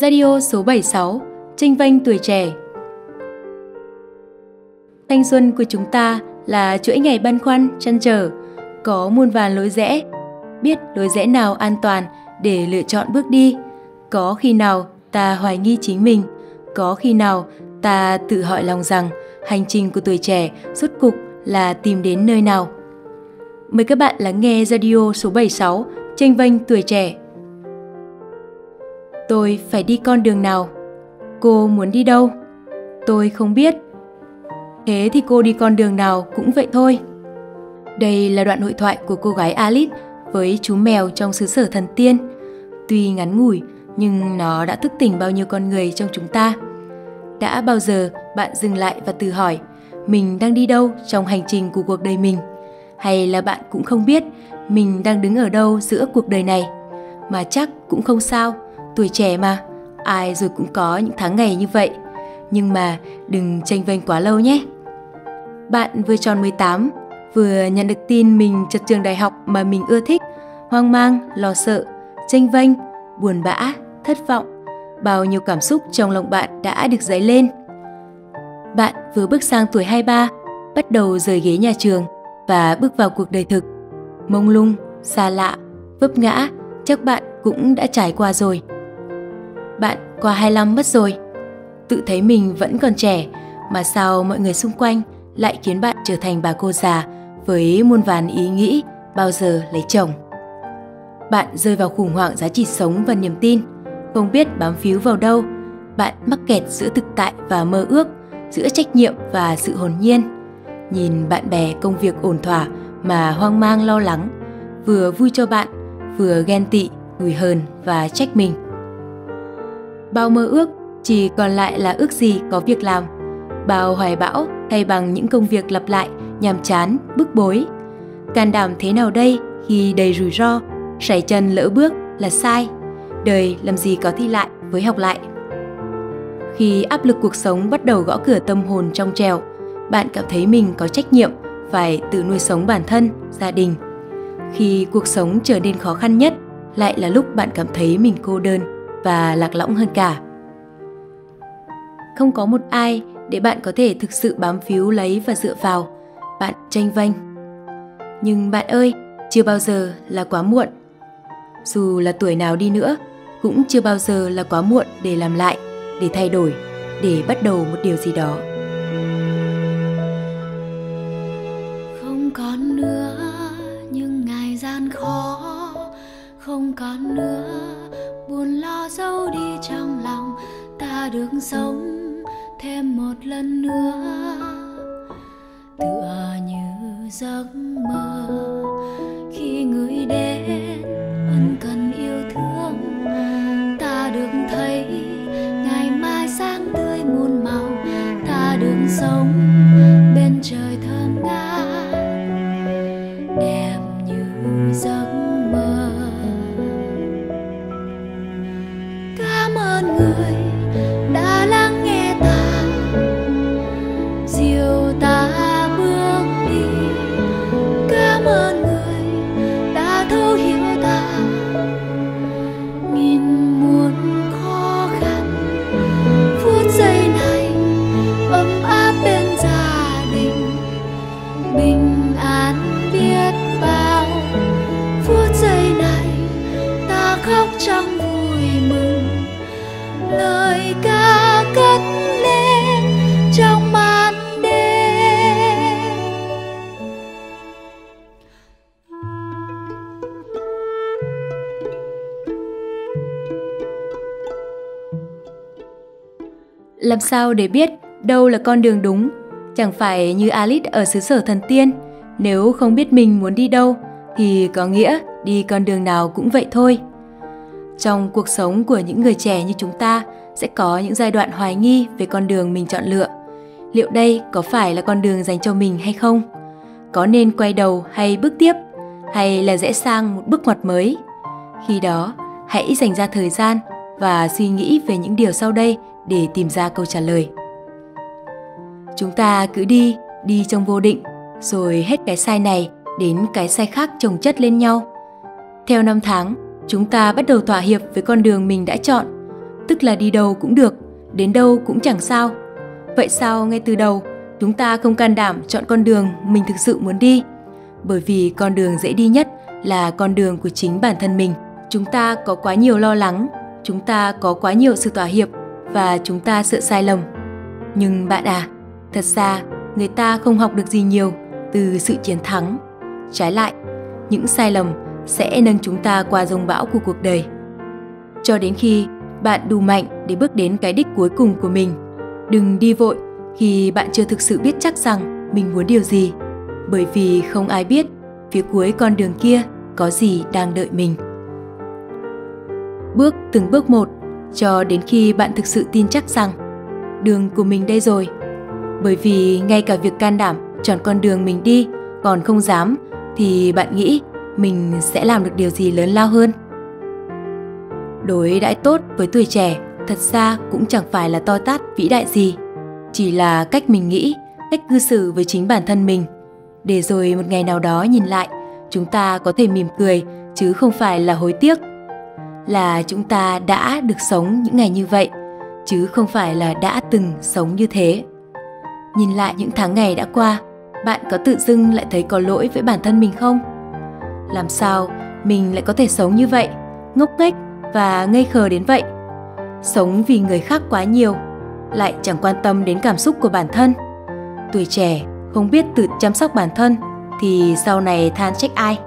Radio số 76, tranh vênh tuổi trẻ. Thanh xuân của chúng ta là chuỗi ngày băn khoăn, chăn trở, có muôn vàn lối rẽ, biết lối rẽ nào an toàn để lựa chọn bước đi. Có khi nào ta hoài nghi chính mình, có khi nào ta tự hỏi lòng rằng hành trình của tuổi trẻ rốt cục là tìm đến nơi nào. Mời các bạn lắng nghe radio số 76, tranh vênh tuổi trẻ. Tôi phải đi con đường nào? Cô muốn đi đâu? Tôi không biết. Thế thì cô đi con đường nào cũng vậy thôi. Đây là đoạn hội thoại của cô gái Alice với chú mèo trong xứ sở thần tiên. Tuy ngắn ngủi nhưng nó đã thức tỉnh bao nhiêu con người trong chúng ta. Đã bao giờ bạn dừng lại và tự hỏi mình đang đi đâu trong hành trình của cuộc đời mình? Hay là bạn cũng không biết mình đang đứng ở đâu giữa cuộc đời này? Mà chắc cũng không sao, tuổi trẻ mà, ai rồi cũng có những tháng ngày như vậy. Nhưng mà đừng tranh vênh quá lâu nhé. Bạn vừa tròn 18, vừa nhận được tin mình chật trường đại học mà mình ưa thích, hoang mang, lo sợ, tranh vênh, buồn bã, thất vọng. Bao nhiêu cảm xúc trong lòng bạn đã được dấy lên. Bạn vừa bước sang tuổi 23, bắt đầu rời ghế nhà trường và bước vào cuộc đời thực. Mông lung, xa lạ, vấp ngã, chắc bạn cũng đã trải qua rồi. Bạn qua 25 mất rồi. Tự thấy mình vẫn còn trẻ mà sao mọi người xung quanh lại khiến bạn trở thành bà cô già với muôn vàn ý nghĩ bao giờ lấy chồng. Bạn rơi vào khủng hoảng giá trị sống và niềm tin, không biết bám phiếu vào đâu. Bạn mắc kẹt giữa thực tại và mơ ước, giữa trách nhiệm và sự hồn nhiên. Nhìn bạn bè công việc ổn thỏa mà hoang mang lo lắng, vừa vui cho bạn, vừa ghen tị, gùi hờn và trách mình. Bao mơ ước chỉ còn lại là ước gì có việc làm. Bao hoài bão thay bằng những công việc lặp lại, nhàm chán, bức bối. Can đảm thế nào đây khi đầy rủi ro, sải chân lỡ bước là sai. Đời làm gì có thi lại với học lại. Khi áp lực cuộc sống bắt đầu gõ cửa tâm hồn trong trèo, bạn cảm thấy mình có trách nhiệm phải tự nuôi sống bản thân, gia đình. Khi cuộc sống trở nên khó khăn nhất, lại là lúc bạn cảm thấy mình cô đơn và lạc lõng hơn cả. Không có một ai để bạn có thể thực sự bám phiếu lấy và dựa vào, bạn tranh vanh. Nhưng bạn ơi, chưa bao giờ là quá muộn. Dù là tuổi nào đi nữa, cũng chưa bao giờ là quá muộn để làm lại, để thay đổi, để bắt đầu một điều gì đó. Không còn nữa những ngày gian khó, không còn nữa buồn lo dấu đi trong lòng, ta được sống thêm một lần nữa. Tựa như giấc mơ khi người đến ân cần yêu thương. Ta được thấy ngày mai sáng tươi muôn màu ta được sống làm sao để biết đâu là con đường đúng? Chẳng phải như Alice ở xứ sở thần tiên, nếu không biết mình muốn đi đâu thì có nghĩa đi con đường nào cũng vậy thôi. Trong cuộc sống của những người trẻ như chúng ta sẽ có những giai đoạn hoài nghi về con đường mình chọn lựa. Liệu đây có phải là con đường dành cho mình hay không? Có nên quay đầu hay bước tiếp hay là rẽ sang một bước ngoặt mới? Khi đó, hãy dành ra thời gian và suy nghĩ về những điều sau đây để tìm ra câu trả lời. Chúng ta cứ đi, đi trong vô định, rồi hết cái sai này đến cái sai khác chồng chất lên nhau. Theo năm tháng, chúng ta bắt đầu thỏa hiệp với con đường mình đã chọn. tức là đi đâu cũng được, đến đâu cũng chẳng sao. Vậy sao ngay từ đầu chúng ta không can đảm chọn con đường mình thực sự muốn đi? Bởi vì con đường dễ đi nhất là con đường của chính bản thân mình. Chúng ta có quá nhiều lo lắng, chúng ta có quá nhiều sự thỏa hiệp và chúng ta sợ sai lầm. Nhưng bạn à, thật ra người ta không học được gì nhiều từ sự chiến thắng. Trái lại, những sai lầm sẽ nâng chúng ta qua dông bão của cuộc đời. Cho đến khi bạn đủ mạnh để bước đến cái đích cuối cùng của mình. Đừng đi vội khi bạn chưa thực sự biết chắc rằng mình muốn điều gì, bởi vì không ai biết phía cuối con đường kia có gì đang đợi mình. Bước từng bước một cho đến khi bạn thực sự tin chắc rằng đường của mình đây rồi. Bởi vì ngay cả việc can đảm chọn con đường mình đi còn không dám, thì bạn nghĩ mình sẽ làm được điều gì lớn lao hơn? Đối đãi tốt với tuổi trẻ, thật ra cũng chẳng phải là to tát vĩ đại gì. Chỉ là cách mình nghĩ, cách cư xử với chính bản thân mình. Để rồi một ngày nào đó nhìn lại, chúng ta có thể mỉm cười, chứ không phải là hối tiếc là chúng ta đã được sống những ngày như vậy, chứ không phải là đã từng sống như thế. Nhìn lại những tháng ngày đã qua, bạn có tự dưng lại thấy có lỗi với bản thân mình không? Làm sao mình lại có thể sống như vậy, ngốc nghếch và ngây khờ đến vậy? Sống vì người khác quá nhiều, lại chẳng quan tâm đến cảm xúc của bản thân. Tuổi trẻ không biết tự chăm sóc bản thân thì sau này than trách ai?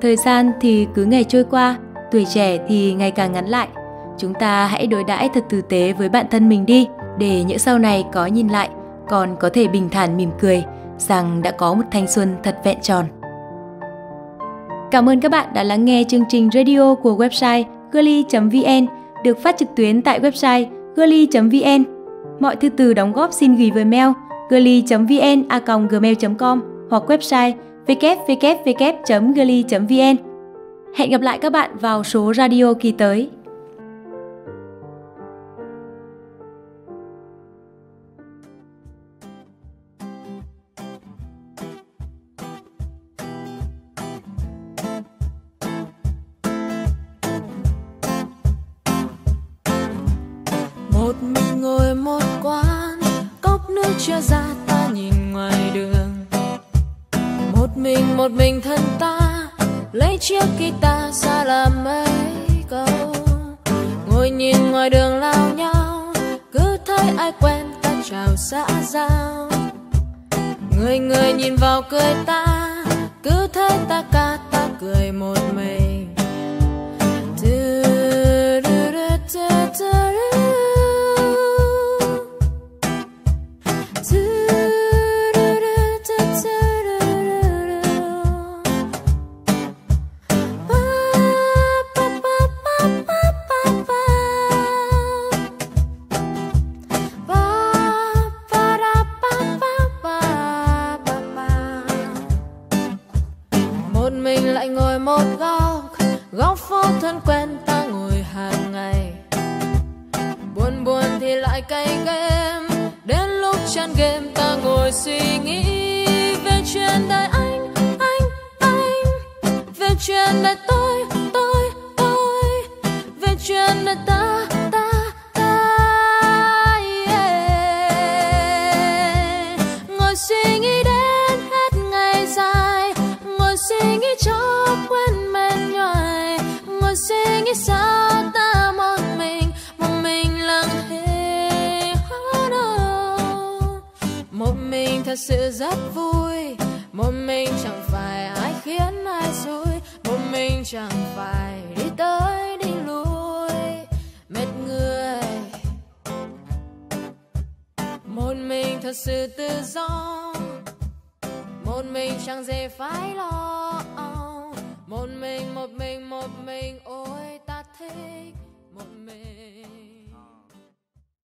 Thời gian thì cứ ngày trôi qua, tuổi trẻ thì ngày càng ngắn lại chúng ta hãy đối đãi thật tử tế với bản thân mình đi, để những sau này có nhìn lại, còn có thể bình thản mỉm cười rằng đã có một thanh xuân thật vẹn tròn. Cảm ơn các bạn đã lắng nghe chương trình radio của website girly.vn được phát trực tuyến tại website girly.vn. Mọi thư từ đóng góp xin gửi về mail girly.vn@gmail.com hoặc website www.gly.vn. Hẹn gặp lại các bạn vào số radio kỳ tới. một mình ngồi một quán, cốc nước chưa ra mình một mình thân ta, lấy chiếc guitar xa làm mấy câu. Ngồi nhìn ngoài đường lao nhau, cứ thấy ai quen ta chào xã giao. Người người nhìn vào cười ta, cứ thấy ta ca ta cười một mình. Cay game đến lúc chán game ta ngồi suy nghĩ về chuyện đã thật sự rất vui. Một mình chẳng phải ai khiến ai xui một mình chẳng phải đi tới đi lui. Mệt người. Một mình thật sự tự do. Một mình chẳng dễ phải lo. Một mình một mình một mình, ôi ta thích một mình.